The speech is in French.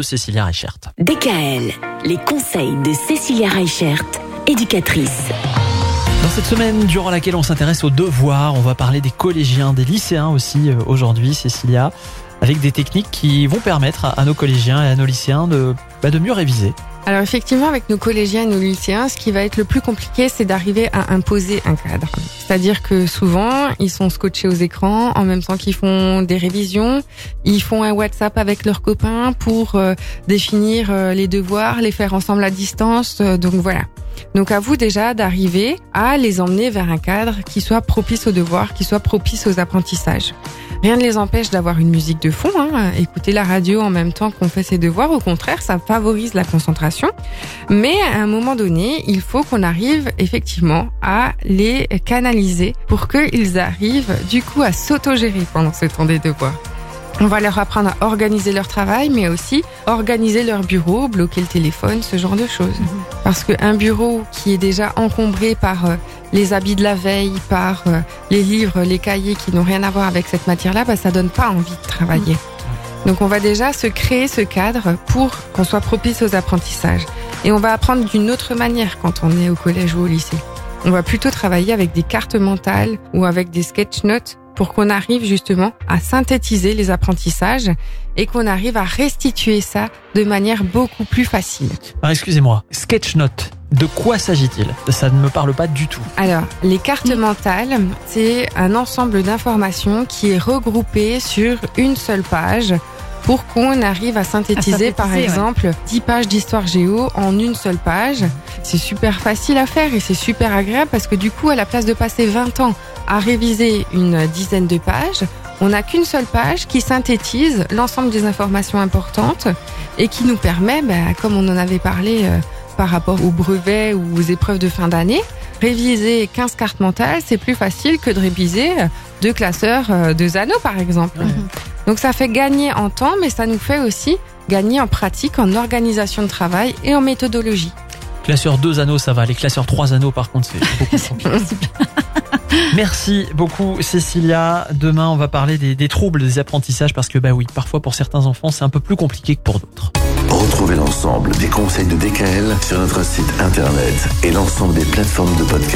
de Cécilia Reichert. DKL, les conseils de Cécilia Reichert, éducatrice. Dans cette semaine durant laquelle on s'intéresse aux devoirs, on va parler des collégiens, des lycéens aussi euh, aujourd'hui, Cécilia, avec des techniques qui vont permettre à nos collégiens et à nos lycéens de, bah, de mieux réviser. Alors effectivement, avec nos collégiens et nos lycéens, ce qui va être le plus compliqué, c'est d'arriver à imposer un cadre. C'est-à-dire que souvent, ils sont scotchés aux écrans en même temps qu'ils font des révisions. Ils font un WhatsApp avec leurs copains pour euh, définir euh, les devoirs, les faire ensemble à distance. Euh, donc voilà. Donc à vous déjà d'arriver à les emmener vers un cadre qui soit propice aux devoirs, qui soit propice aux apprentissages. Rien ne les empêche d'avoir une musique de fond, hein, écouter la radio en même temps qu'on fait ses devoirs. Au contraire, ça favorise la concentration. Mais à un moment donné, il faut qu'on arrive effectivement à les canaliser pour qu'ils arrivent du coup à s'autogérer pendant ce temps des devoirs. On va leur apprendre à organiser leur travail, mais aussi organiser leur bureau, bloquer le téléphone, ce genre de choses. Parce qu'un bureau qui est déjà encombré par euh, les habits de la veille, par euh, les livres, les cahiers qui n'ont rien à voir avec cette matière-là, bah, ça donne pas envie de travailler. Donc on va déjà se créer ce cadre pour qu'on soit propice aux apprentissages. Et on va apprendre d'une autre manière quand on est au collège ou au lycée. On va plutôt travailler avec des cartes mentales ou avec des sketch notes pour qu'on arrive justement à synthétiser les apprentissages et qu'on arrive à restituer ça de manière beaucoup plus facile. Alors excusez-moi, sketch note. De quoi s'agit-il? Ça ne me parle pas du tout. Alors, les cartes mentales, c'est un ensemble d'informations qui est regroupé sur une seule page pour qu'on arrive à synthétiser, par exemple 10 pages d'histoire géo en une seule page. C'est super facile à faire et c'est super agréable parce que du coup, à la place de passer 20 ans à réviser une dizaine de pages, on n'a qu'une seule page qui synthétise l'ensemble des informations importantes et qui nous permet, ben, comme on en avait parlé euh, par rapport aux brevets ou aux épreuves de fin d'année, réviser 15 cartes mentales, c'est plus facile que de réviser deux classeurs euh, de Zano, par exemple. Donc ça fait gagner en temps, mais ça nous fait aussi gagner en pratique, en organisation de travail et en méthodologie. Classeur 2 anneaux, ça va. Les classeurs 3 anneaux, par contre, c'est beaucoup plus compliqué. Merci beaucoup Cécilia. Demain, on va parler des, des, troubles des apprentissages parce que bah oui, parfois pour certains enfants, c'est un peu plus compliqué que pour d'autres. Retrouvez l'ensemble des conseils de DKL sur notre site internet et l'ensemble des plateformes de podcast.